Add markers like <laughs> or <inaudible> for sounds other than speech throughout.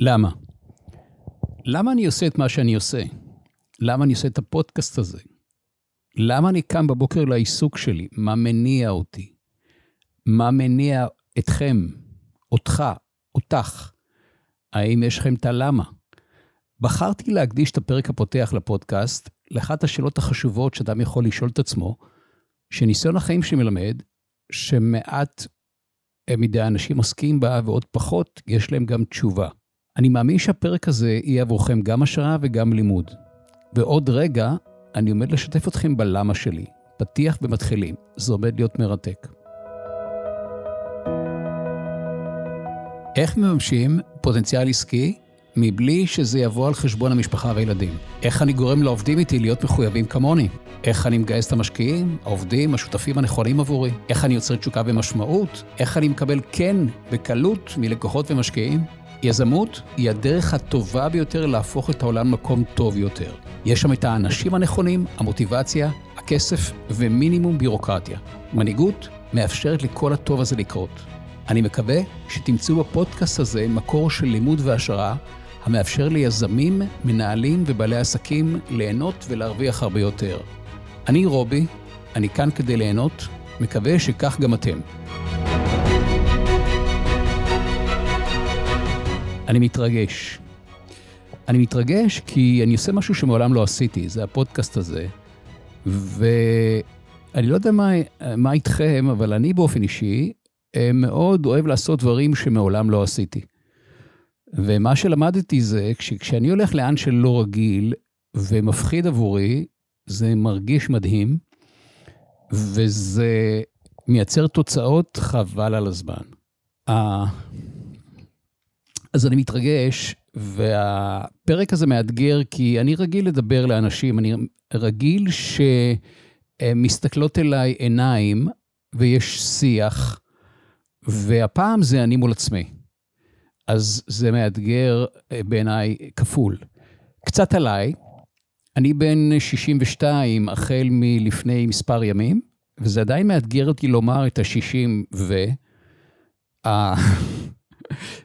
למה? למה אני עושה את מה שאני עושה? למה אני עושה את הפודקאסט הזה? למה אני קם בבוקר לעיסוק שלי? מה מניע אותי? מה מניע אתכם, אותך, אותך? האם יש לכם את הלמה? בחרתי להקדיש את הפרק הפותח לפודקאסט לאחת השאלות החשובות שאדם יכול לשאול את עצמו, שניסיון החיים שלי מלמד שמעט מדי אנשים עוסקים בה ועוד פחות יש להם גם תשובה. אני מאמין שהפרק הזה יהיה עבורכם גם השראה וגם לימוד. ועוד רגע, אני עומד לשתף אתכם בלמה שלי. פתיח ומתחילים. זה עומד להיות מרתק. איך מממשים פוטנציאל עסקי מבלי שזה יבוא על חשבון המשפחה והילדים? איך אני גורם לעובדים איתי להיות מחויבים כמוני? איך אני מגייס את המשקיעים, העובדים, השותפים הנכונים עבורי? איך אני יוצר תשוקה ומשמעות? איך אני מקבל כן בקלות מלקוחות ומשקיעים? יזמות היא הדרך הטובה ביותר להפוך את העולם למקום טוב יותר. יש שם את האנשים הנכונים, המוטיבציה, הכסף ומינימום בירוקרטיה. מנהיגות מאפשרת לכל הטוב הזה לקרות. אני מקווה שתמצאו בפודקאסט הזה מקור של לימוד והשראה המאפשר ליזמים, מנהלים ובעלי עסקים ליהנות ולהרוויח הרבה יותר. אני רובי, אני כאן כדי ליהנות, מקווה שכך גם אתם. אני מתרגש. אני מתרגש כי אני עושה משהו שמעולם לא עשיתי, זה הפודקאסט הזה. ואני לא יודע מה, מה איתכם, אבל אני באופן אישי אה, מאוד אוהב לעשות דברים שמעולם לא עשיתי. ומה שלמדתי זה, כשאני הולך לאן שלא רגיל ומפחיד עבורי, זה מרגיש מדהים, וזה מייצר תוצאות חבל על הזמן. אז אני מתרגש, והפרק הזה מאתגר כי אני רגיל לדבר לאנשים, אני רגיל שמסתכלות אליי עיניים ויש שיח, והפעם זה אני מול עצמי. אז זה מאתגר אה, בעיניי כפול. קצת עליי, אני בן 62 החל מלפני מספר ימים, וזה עדיין מאתגר אותי לומר את ה-60 ו...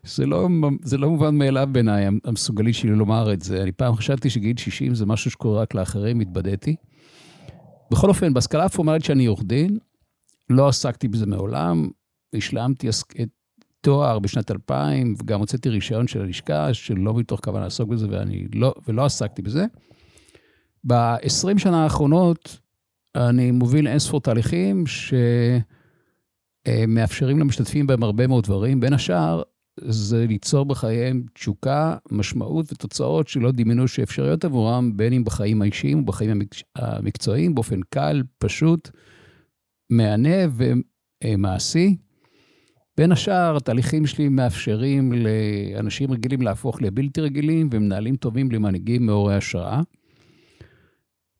זה לא, זה לא מובן מאליו בעיניי, המסוגלית שלי לומר את זה. אני פעם חשבתי שגיל 60 זה משהו שקורה רק לאחרים, התבדיתי. בכל אופן, בהשכלה הפורמלית שאני עורך דין, לא עסקתי בזה מעולם, השלמתי את תואר בשנת 2000, וגם הוצאתי רישיון של הלשכה, שלא מתוך כוונה לעסוק בזה, ואני לא, ולא עסקתי בזה. ב-20 שנה האחרונות, אני מוביל אינספור תהליכים שמאפשרים למשתתפים בהם הרבה מאוד דברים, בין השאר, זה ליצור בחייהם תשוקה, משמעות ותוצאות שלא דמיינו שאפשריות עבורם, בין אם בחיים האישיים או בחיים המקצועיים, באופן קל, פשוט, מהנה ומעשי. בין השאר, התהליכים שלי מאפשרים לאנשים רגילים להפוך לבלתי רגילים ומנהלים טובים למנהיגים מעוררי השראה.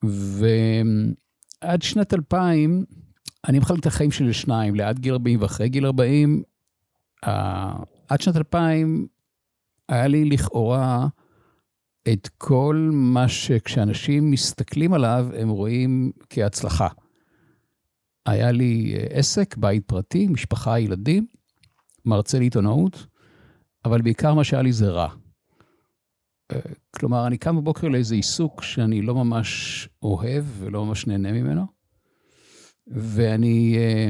ועד שנת 2000, אני מחלק את החיים שלי לשניים, לעד גיל 40 ואחרי גיל 40. עד שנת 2000 היה לי לכאורה את כל מה שכשאנשים מסתכלים עליו, הם רואים כהצלחה. היה לי עסק, בית פרטי, משפחה, ילדים, מרצה לעיתונאות, אבל בעיקר מה שהיה לי זה רע. אה, כלומר, אני קם בבוקר לאיזה עיסוק שאני לא ממש אוהב ולא ממש נהנה ממנו, ואני אה,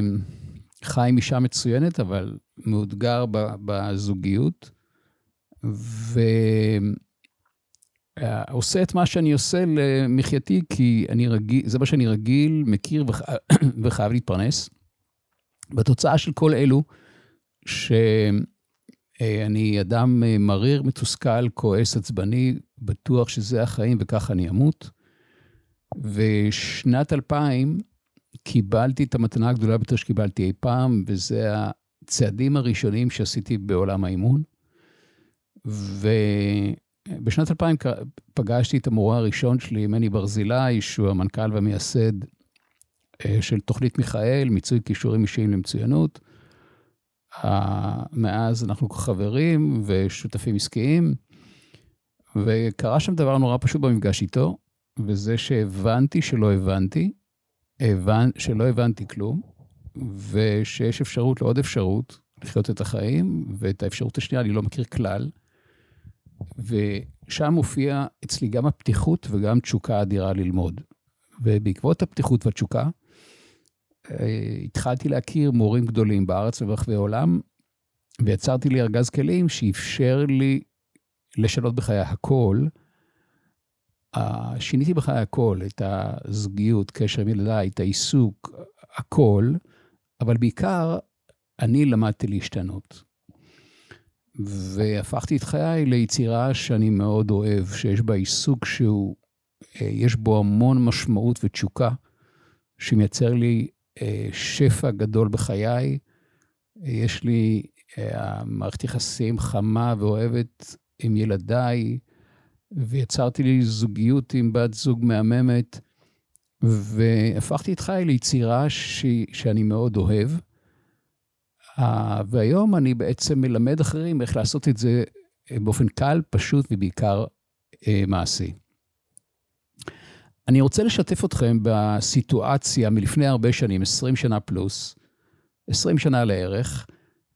חי עם אישה מצוינת, אבל מאותגר בזוגיות, ועושה את מה שאני עושה למחייתי, כי אני רגיל, זה מה שאני רגיל, מכיר וח... <coughs> וחייב להתפרנס. בתוצאה של כל אלו, שאני אדם מריר, מתוסכל, כועס, עצבני, בטוח שזה החיים וככה אני אמות. ושנת 2000 קיבלתי את המתנה הגדולה ביותר שקיבלתי אי פעם, וזה הצעדים הראשונים שעשיתי בעולם האימון. ובשנת 2000 פגשתי את המורה הראשון שלי, מני ברזילי, שהוא המנכ"ל והמייסד אה, של תוכנית מיכאל, מיצוי כישורים אישיים למצוינות. מאז אנחנו חברים ושותפים עסקיים, וקרה שם דבר נורא פשוט במפגש איתו, וזה שהבנתי שלא הבנתי, הבנ... שלא הבנתי כלום, ושיש אפשרות לעוד אפשרות לחיות את החיים, ואת האפשרות השנייה אני לא מכיר כלל, ושם הופיעה אצלי גם הפתיחות וגם תשוקה אדירה ללמוד. ובעקבות הפתיחות והתשוקה, אה, התחלתי להכיר מורים גדולים בארץ וברחבי העולם, ויצרתי לי ארגז כלים שאפשר לי לשנות בחיי הכל. שיניתי בחיי הכל, את הזוגיות, קשר עם ילדיי, את העיסוק, הכל, אבל בעיקר אני למדתי להשתנות. והפכתי את חיי ליצירה שאני מאוד אוהב, שיש בה עיסוק שהוא, אה, יש בו המון משמעות ותשוקה, שמייצר לי אה, שפע גדול בחיי. יש לי אה, מערכת יחסים חמה ואוהבת עם ילדיי, ויצרתי לי זוגיות עם בת זוג מהממת, והפכתי את חיי ליצירה ש... שאני מאוד אוהב. והיום אני בעצם מלמד אחרים איך לעשות את זה אה, באופן קל, פשוט ובעיקר אה, מעשי. אני רוצה לשתף אתכם בסיטואציה מלפני הרבה שנים, 20 שנה פלוס, 20 שנה לערך,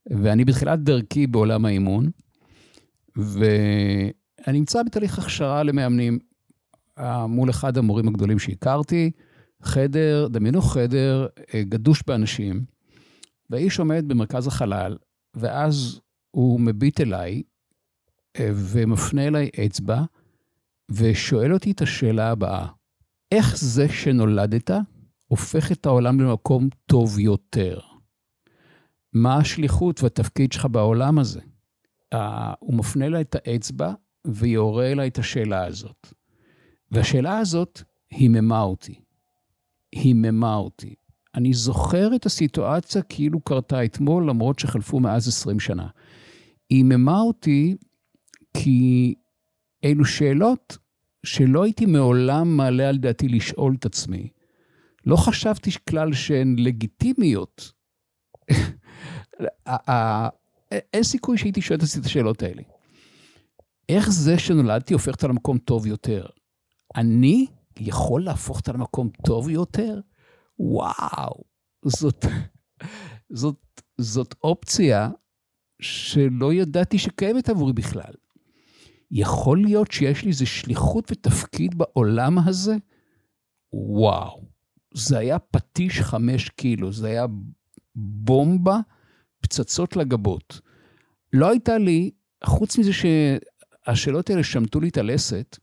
ואני בתחילת דרכי בעולם האימון, ואני נמצא בתהליך הכשרה למאמנים אה, מול אחד המורים הגדולים שהכרתי, חדר, דמיינו חדר גדוש באנשים, והאיש עומד במרכז החלל, ואז הוא מביט אליי אה, ומפנה אליי אצבע, ושואל אותי את השאלה הבאה: איך זה שנולדת הופך את העולם למקום טוב יותר? מה השליחות והתפקיד שלך בעולם הזה? הוא מפנה אליי את האצבע ויורה אליי את השאלה הזאת. והשאלה הזאת היממה אותי. היממה אותי. אני זוכר את הסיטואציה כאילו קרתה אתמול, למרות שחלפו מאז 20 שנה. היא עיממה אותי כי אלו שאלות שלא הייתי מעולם מעלה על דעתי לשאול את עצמי. לא חשבתי כלל שהן לגיטימיות. <laughs> אין סיכוי שהייתי שואל את השאלות האלה. איך זה שנולדתי הופך אותה למקום טוב יותר? אני יכול להפוך אותה למקום טוב יותר? וואו, זאת, זאת, זאת אופציה שלא ידעתי שקיימת עבורי בכלל. יכול להיות שיש לי איזו שליחות ותפקיד בעולם הזה? וואו, זה היה פטיש חמש קילו, זה היה בומבה, פצצות לגבות. לא הייתה לי, חוץ מזה שהשאלות האלה שמטו לי את הלסת,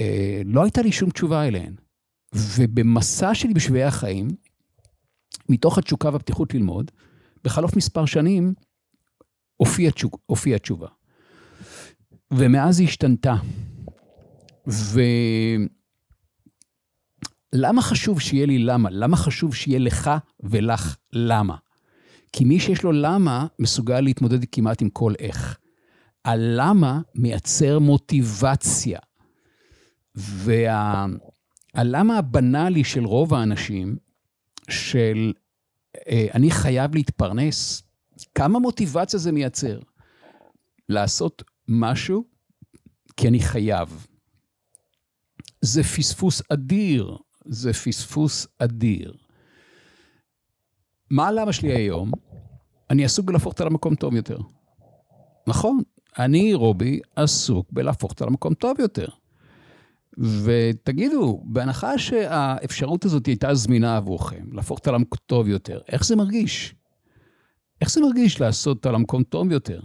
אה, לא הייתה לי שום תשובה אליהן. ובמסע שלי בשביעי החיים, מתוך התשוקה והפתיחות ללמוד, בחלוף מספר שנים, הופיעה הופיע תשובה. ומאז היא השתנתה. ולמה חשוב שיהיה לי למה? למה חשוב שיהיה לך ולך למה? כי מי שיש לו למה, מסוגל להתמודד כמעט עם כל איך. הלמה מייצר מוטיבציה. וה... הלמה הבנאלי של רוב האנשים, של אה, אני חייב להתפרנס, כמה מוטיבציה זה מייצר? לעשות משהו כי אני חייב. זה פספוס אדיר, זה פספוס אדיר. מה הלמה שלי היום? אני עסוק בלהפוך אותה למקום טוב יותר. נכון, אני, רובי, עסוק בלהפוך אותה למקום טוב יותר. ותגידו, בהנחה שהאפשרות הזאת הייתה זמינה עבורכם, להפוך אותה למקום טוב יותר, איך זה מרגיש? איך זה מרגיש לעשות אותה למקום טוב יותר?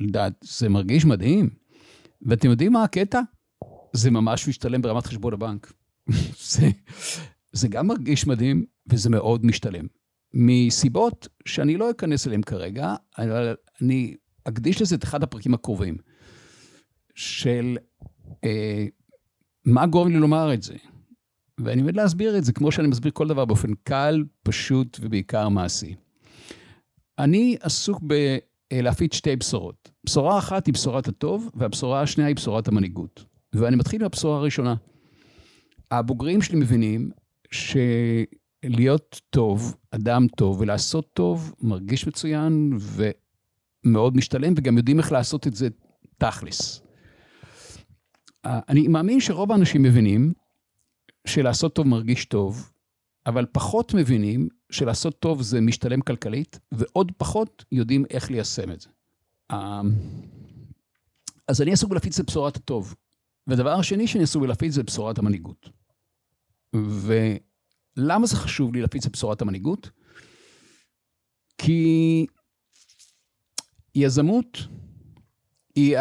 לדעת, זה מרגיש מדהים. ואתם יודעים מה הקטע? זה ממש משתלם ברמת חשבון הבנק. <laughs> זה, זה גם מרגיש מדהים וזה מאוד משתלם. מסיבות שאני לא אכנס אליהן כרגע, אבל אני אקדיש לזה את אחד הפרקים הקרובים, של אה, מה גורם לי לומר את זה? ואני עומד להסביר את זה כמו שאני מסביר כל דבר באופן קל, פשוט ובעיקר מעשי. אני עסוק בלהפיץ שתי בשורות. בשורה אחת היא בשורת הטוב, והבשורה השנייה היא בשורת המנהיגות. ואני מתחיל מהבשורה הראשונה. הבוגרים שלי מבינים שלהיות טוב, אדם טוב, ולעשות טוב, מרגיש מצוין ומאוד משתלם, וגם יודעים איך לעשות את זה תכלס. אני מאמין שרוב האנשים מבינים שלעשות טוב מרגיש טוב, אבל פחות מבינים שלעשות טוב זה משתלם כלכלית, ועוד פחות יודעים איך ליישם את זה. אז אני עסוק בלהפיץ את בשורת הטוב. והדבר השני שאני עסוק בלהפיץ זה בשורת המנהיגות. ולמה זה חשוב לי להפיץ את בשורת המנהיגות? כי יזמות היא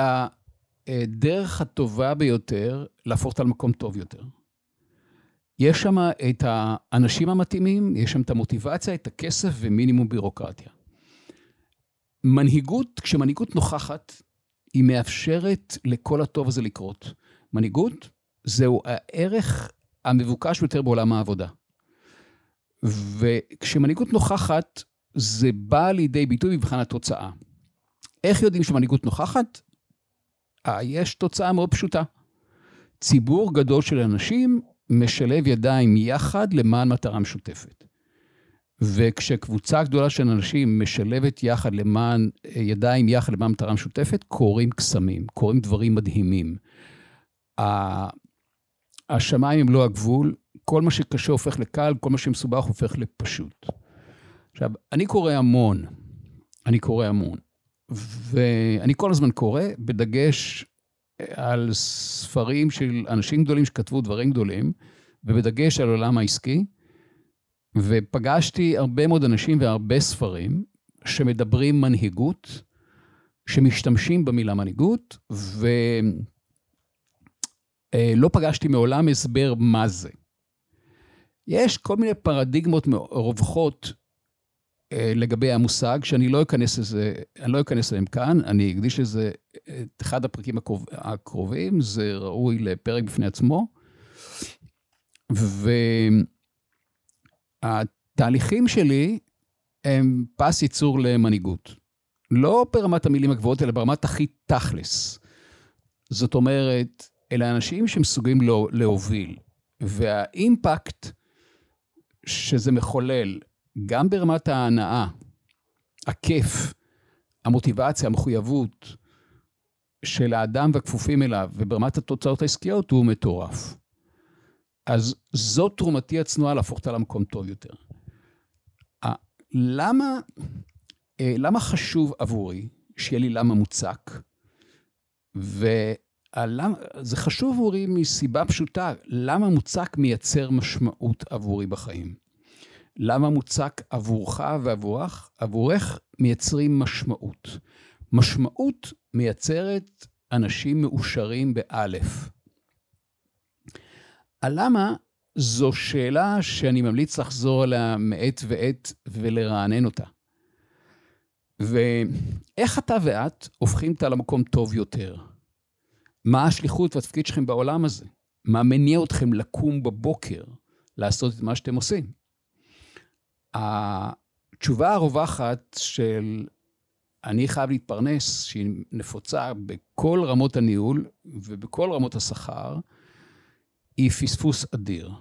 הדרך הטובה ביותר להפוך אותה למקום טוב יותר. יש שם את האנשים המתאימים, יש שם את המוטיבציה, את הכסף ומינימום בירוקרטיה. מנהיגות, כשמנהיגות נוכחת, היא מאפשרת לכל הטוב הזה לקרות. מנהיגות זהו הערך המבוקש ביותר בעולם העבודה. וכשמנהיגות נוכחת, זה בא לידי ביטוי במבחן התוצאה. איך יודעים שמנהיגות נוכחת? אה, יש תוצאה מאוד פשוטה. ציבור גדול של אנשים משלב ידיים יחד למען מטרה משותפת. וכשקבוצה גדולה של אנשים משלבת יחד למען, ידיים יחד למען מטרה משותפת, קורים קסמים, קורים דברים מדהימים. השמיים הם לא הגבול, כל מה שקשה הופך לקל, כל מה שמסובך הופך לפשוט. עכשיו, אני קורא המון, אני קורא המון, ואני כל הזמן קורא, בדגש על ספרים של אנשים גדולים שכתבו דברים גדולים, ובדגש על העולם העסקי, ופגשתי הרבה מאוד אנשים והרבה ספרים שמדברים מנהיגות, שמשתמשים במילה מנהיגות, ולא פגשתי מעולם הסבר מה זה. יש כל מיני פרדיגמות רווחות אה, לגבי המושג, שאני לא אכנס לזה, אני לא אכנס אליהם כאן, אני אקדיש לזה את אחד הפרקים הקרובים, זה ראוי לפרק בפני עצמו. והתהליכים שלי הם פס ייצור למנהיגות. לא ברמת המילים הגבוהות, אלא ברמת הכי תכלס. זאת אומרת, אלה אנשים שמסוגלים להוביל. והאימפקט שזה מחולל גם ברמת ההנאה, הכיף, המוטיבציה, המחויבות של האדם והכפופים אליו, וברמת התוצאות העסקיות, הוא מטורף. אז זו תרומתי הצנועה להפוך אותה למקום טוב יותר. למה, אה, למה חשוב עבורי שיהיה לי למה מוצק? והלמה, זה חשוב עבורי מסיבה פשוטה, למה מוצק מייצר משמעות עבורי בחיים. למה מוצק עבורך ועבורך? עבורך מייצרים משמעות. משמעות מייצרת אנשים מאושרים באלף. הלמה זו שאלה שאני ממליץ לחזור עליה מעת ועת ולרענן אותה. ואיך אתה ואת הופכים אותה למקום טוב יותר? מה השליחות והתפקיד שלכם בעולם הזה? מה מניע אתכם לקום בבוקר לעשות את מה שאתם עושים? התשובה הרווחת של אני חייב להתפרנס, שהיא נפוצה בכל רמות הניהול ובכל רמות השכר, היא פספוס אדיר.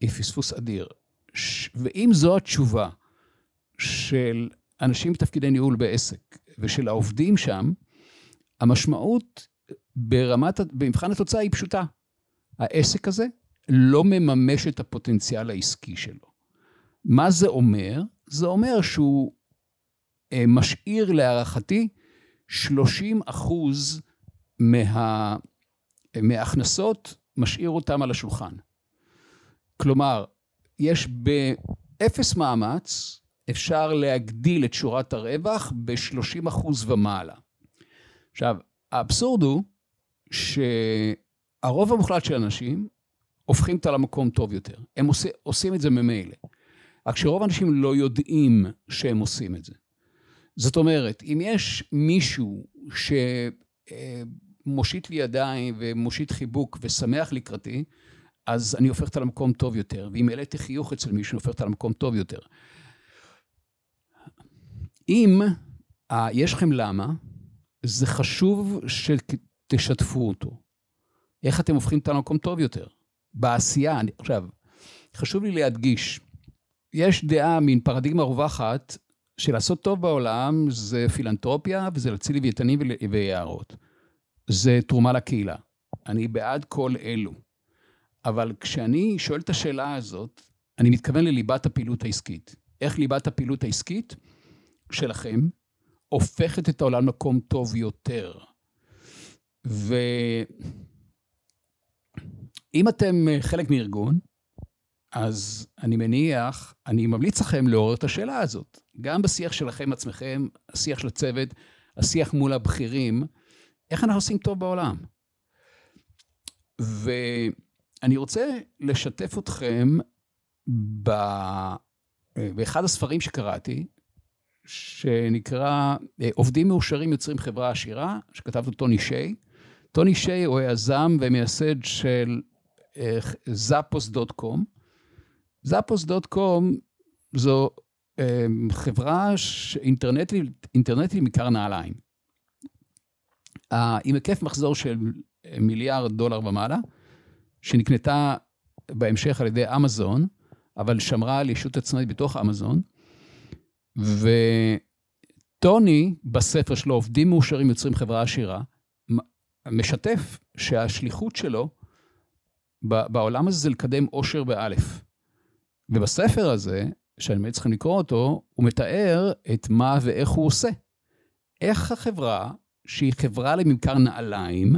היא פספוס אדיר. ש... ואם זו התשובה של אנשים בתפקידי ניהול בעסק ושל העובדים שם, המשמעות ברמת, במבחן התוצאה היא פשוטה. העסק הזה לא מממש את הפוטנציאל העסקי שלו. מה זה אומר? זה אומר שהוא אה, משאיר להערכתי 30 אחוז מה, מההכנסות, משאיר אותם על השולחן. כלומר, יש באפס מאמץ, אפשר להגדיל את שורת הרווח ב-30 אחוז ומעלה. עכשיו, האבסורד הוא שהרוב המוחלט של אנשים הופכים אותה למקום טוב יותר. הם עושים, עושים את זה ממילא. רק שרוב האנשים לא יודעים שהם עושים את זה. זאת אומרת, אם יש מישהו שמושיט לי ידיים ומושיט חיבוק ושמח לקראתי, אז אני הופך אותה למקום טוב יותר. ואם העליתי חיוך אצל מישהו, אני הופך אותה למקום טוב יותר. אם uh, יש לכם למה, זה חשוב שתשתפו אותו. איך אתם הופכים אותה למקום טוב יותר? בעשייה. אני, עכשיו, חשוב לי להדגיש, יש דעה, מין פרדיגמה רווחת, שלעשות טוב בעולם זה פילנטרופיה וזה להציל לוויתנים ויערות. זה תרומה לקהילה. אני בעד כל אלו. אבל כשאני שואל את השאלה הזאת, אני מתכוון לליבת הפעילות העסקית. איך ליבת הפעילות העסקית שלכם הופכת את העולם למקום טוב יותר? ואם אתם חלק מארגון, אז אני מניח, אני ממליץ לכם לעורר את השאלה הזאת. גם בשיח שלכם עצמכם, השיח של הצוות, השיח מול הבכירים, איך אנחנו עושים טוב בעולם. ואני רוצה לשתף אתכם ב... באחד הספרים שקראתי, שנקרא עובדים מאושרים יוצרים חברה עשירה, שכתב אותו טוני שיי. טוני שיי הוא היזם ומייסד של זאפוס.קום. זאפוס.קום זו חברה אינטרנטית, אינטרנטית מכר נעליים. עם היקף מחזור של מיליארד דולר ומעלה, שנקנתה בהמשך על ידי אמזון, אבל שמרה על ישות עצמאית בתוך אמזון. וטוני, בספר שלו, עובדים מאושרים יוצרים חברה עשירה, משתף שהשליחות שלו בעולם הזה זה לקדם אושר באלף. ובספר הזה, שאני באמת צריכים לקרוא אותו, הוא מתאר את מה ואיך הוא עושה. איך החברה, שהיא חברה לממכר נעליים,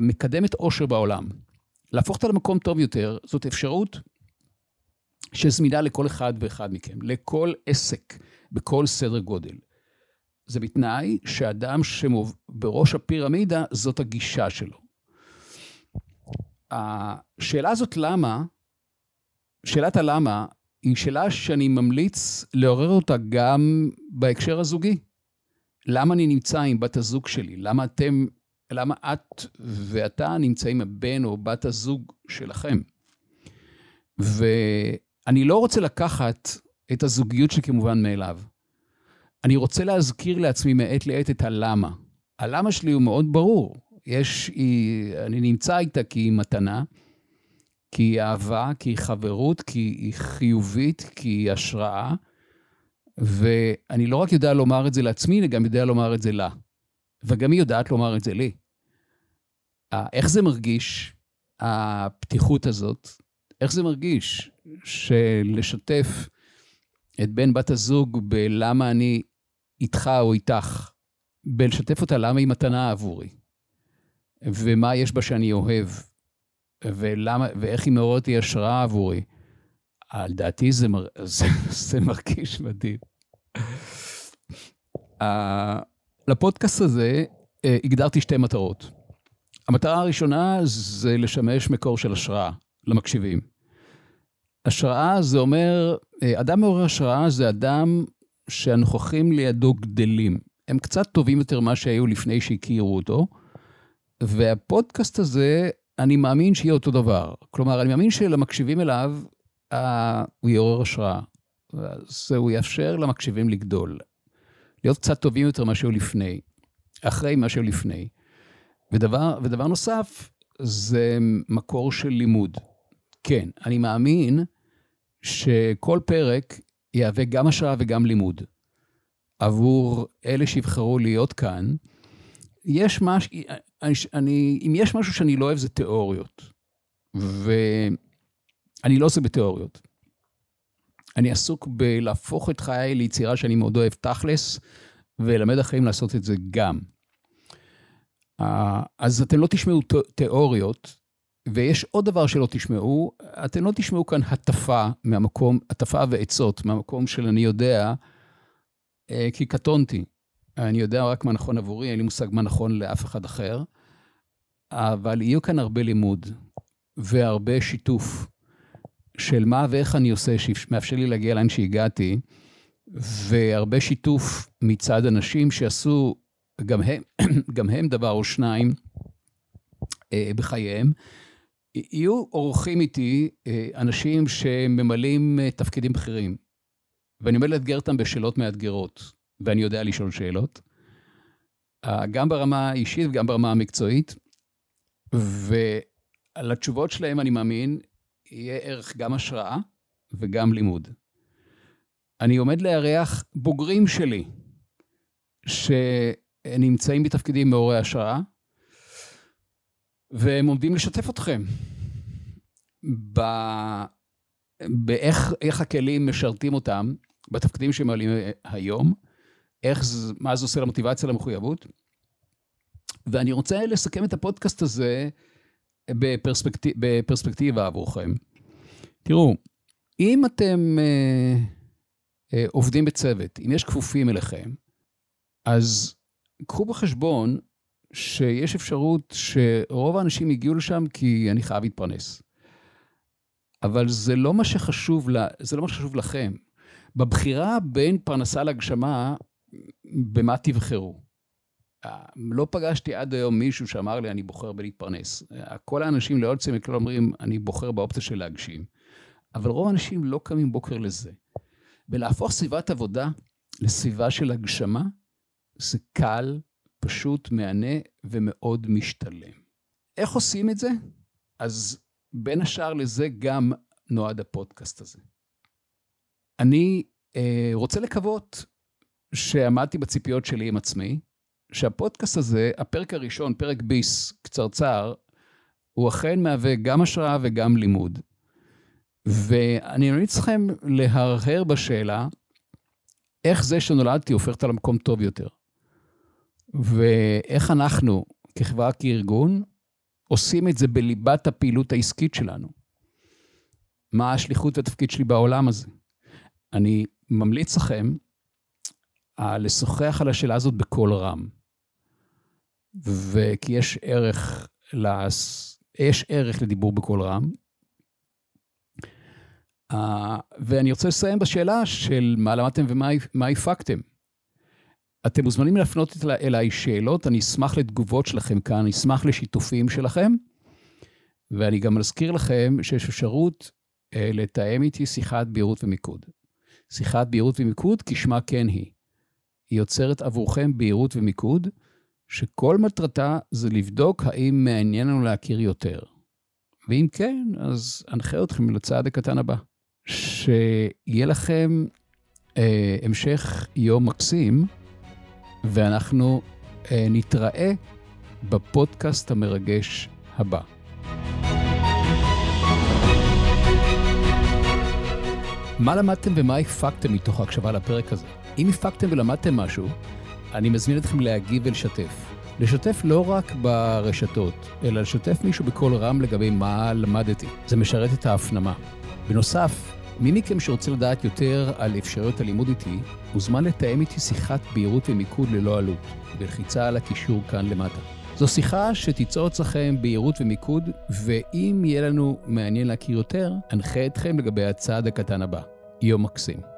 מקדמת אושר בעולם. להפוך אותה למקום טוב יותר, זאת אפשרות שזמינה לכל אחד ואחד מכם, לכל עסק, בכל סדר גודל. זה בתנאי שאדם שבראש הפירמידה, זאת הגישה שלו. השאלה הזאת למה, שאלת הלמה, היא שאלה שאני ממליץ לעורר אותה גם בהקשר הזוגי. למה אני נמצא עם בת הזוג שלי? למה אתם, למה את ואתה נמצאים עם בן או בת הזוג שלכם? ואני לא רוצה לקחת את הזוגיות שכמובן מאליו. אני רוצה להזכיר לעצמי מעת לעת את הלמה. הלמה שלי הוא מאוד ברור. יש, היא, אני נמצא איתה כי היא מתנה, כי היא אהבה, כי היא חברות, כי היא חיובית, כי היא השראה. ואני לא רק יודע לומר את זה לעצמי, אני גם יודע לומר את זה לה. וגם היא יודעת לומר את זה לי. איך זה מרגיש, הפתיחות הזאת? איך זה מרגיש שלשתף את בן בת הזוג בלמה אני איתך או איתך, בלשתף אותה למה היא מתנה עבורי, ומה יש בה שאני אוהב, ולמה, ואיך היא מעוררת לי השראה עבורי. לדעתי זה, מר, זה, זה מרגיש מדהים. uh, לפודקאסט הזה uh, הגדרתי שתי מטרות. המטרה הראשונה זה לשמש מקור של השראה למקשיבים. השראה זה אומר, uh, אדם מעורר השראה זה אדם שהנוכחים לידו גדלים. הם קצת טובים יותר ממה שהיו לפני שהכירו אותו, והפודקאסט הזה, אני מאמין שיהיה אותו דבר. כלומר, אני מאמין שלמקשיבים אליו, אה, הוא יעורר השראה. אז הוא יאפשר למקשיבים לגדול. להיות קצת טובים יותר שהיו לפני, אחרי שהיו לפני. ודבר, ודבר נוסף, זה מקור של לימוד. כן, אני מאמין שכל פרק יהווה גם השראה וגם לימוד. עבור אלה שיבחרו להיות כאן, יש משהו, אני, אם יש משהו שאני לא אוהב זה תיאוריות. ואני לא עושה בתיאוריות. אני עסוק בלהפוך את חיי ליצירה שאני מאוד אוהב תכלס, וללמד אחרים לעשות את זה גם. אז אתם לא תשמעו תיאוריות, ויש עוד דבר שלא תשמעו, אתם לא תשמעו כאן הטפה מהמקום, הטפה ועצות מהמקום של אני יודע, אה, כי קטונתי. אני יודע רק מה נכון עבורי, אין לי מושג מה נכון לאף אחד אחר, אבל יהיו כאן הרבה לימוד והרבה שיתוף של מה ואיך אני עושה, שמאפשר לי להגיע לאן שהגעתי, והרבה שיתוף מצד אנשים שעשו גם הם, <clears throat> גם הם דבר או שניים אה, בחייהם, יהיו אורחים איתי אה, אנשים שממלאים אה, תפקידים בכירים, ואני עומד לאתגר אותם בשאלות מאתגרות, ואני יודע לשאול שאלות, אה, גם ברמה האישית וגם ברמה המקצועית, ועל התשובות שלהם, אני מאמין, יהיה ערך גם השראה וגם לימוד. אני עומד לארח בוגרים שלי, שנמצאים בתפקידים מעוררי השראה, והם לשתף אתכם ב... באיך הכלים משרתים אותם בתפקידים שהם מעלים היום, איך, מה זה עושה למוטיבציה למחויבות. ואני רוצה לסכם את הפודקאסט הזה בפרספקטיב, בפרספקטיבה עבורכם. תראו, אם אתם אה, אה, עובדים בצוות, אם יש כפופים אליכם, אז קחו בחשבון שיש אפשרות שרוב האנשים הגיעו לשם כי אני חייב להתפרנס. אבל זה לא מה שחשוב, לה, זה לא מה שחשוב לכם. בבחירה בין פרנסה להגשמה, במה תבחרו? לא פגשתי עד היום מישהו שאמר לי, אני בוחר בלהתפרנס. כל האנשים לא יוצאים מכלל אומרים, אני בוחר באופציה של להגשים. אבל רוב האנשים לא קמים בוקר לזה. ולהפוך סביבת עבודה לסביבה של הגשמה, זה קל, פשוט, מהנה ומאוד משתלם. איך עושים את זה? אז בין השאר לזה גם נועד הפודקאסט הזה. אני אה, רוצה לקוות שעמדתי בציפיות שלי עם עצמי, שהפודקאסט הזה, הפרק הראשון, פרק ביס קצרצר, הוא אכן מהווה גם השראה וגם לימוד. ואני ממליץ לכם להרהר בשאלה, איך זה שנולדתי הופך אותה למקום טוב יותר. ואיך אנחנו, כחברה, כארגון, עושים את זה בליבת הפעילות העסקית שלנו. מה השליחות והתפקיד שלי בעולם הזה? אני ממליץ לכם לשוחח על השאלה הזאת בקול רם. וכי יש ערך, לס... יש ערך לדיבור בקול רם. Uh, ואני רוצה לסיים בשאלה של מה למדתם ומה הפקתם. אתם מוזמנים להפנות אליי שאלות, אני אשמח לתגובות שלכם כאן, אני אשמח לשיתופים שלכם, ואני גם מזכיר לכם שיש אפשרות אה, לתאם איתי שיחת בהירות ומיקוד. שיחת בהירות ומיקוד, כשמה כן היא. היא יוצרת עבורכם בהירות ומיקוד, שכל מטרתה זה לבדוק האם מעניין לנו להכיר יותר. ואם כן, אז אנחה אתכם לצעד הקטן הבא. שיהיה לכם אה, המשך יום מקסים. ואנחנו אה, נתראה בפודקאסט המרגש הבא. מה למדתם ומה הפקתם מתוך ההקשבה לפרק הזה? אם הפקתם ולמדתם משהו, אני מזמין אתכם להגיב ולשתף. לשתף לא רק ברשתות, אלא לשתף מישהו בקול רם לגבי מה למדתי. זה משרת את ההפנמה. בנוסף, מי מכם שרוצה לדעת יותר על אפשרויות הלימוד איתי, מוזמן לתאם איתי שיחת בהירות ומיקוד ללא עלות, בלחיצה על הקישור כאן למטה. זו שיחה שתיצור אצלכם בהירות ומיקוד, ואם יהיה לנו מעניין להכיר יותר, אנחה אתכם לגבי הצעד הקטן הבא. יום מקסים.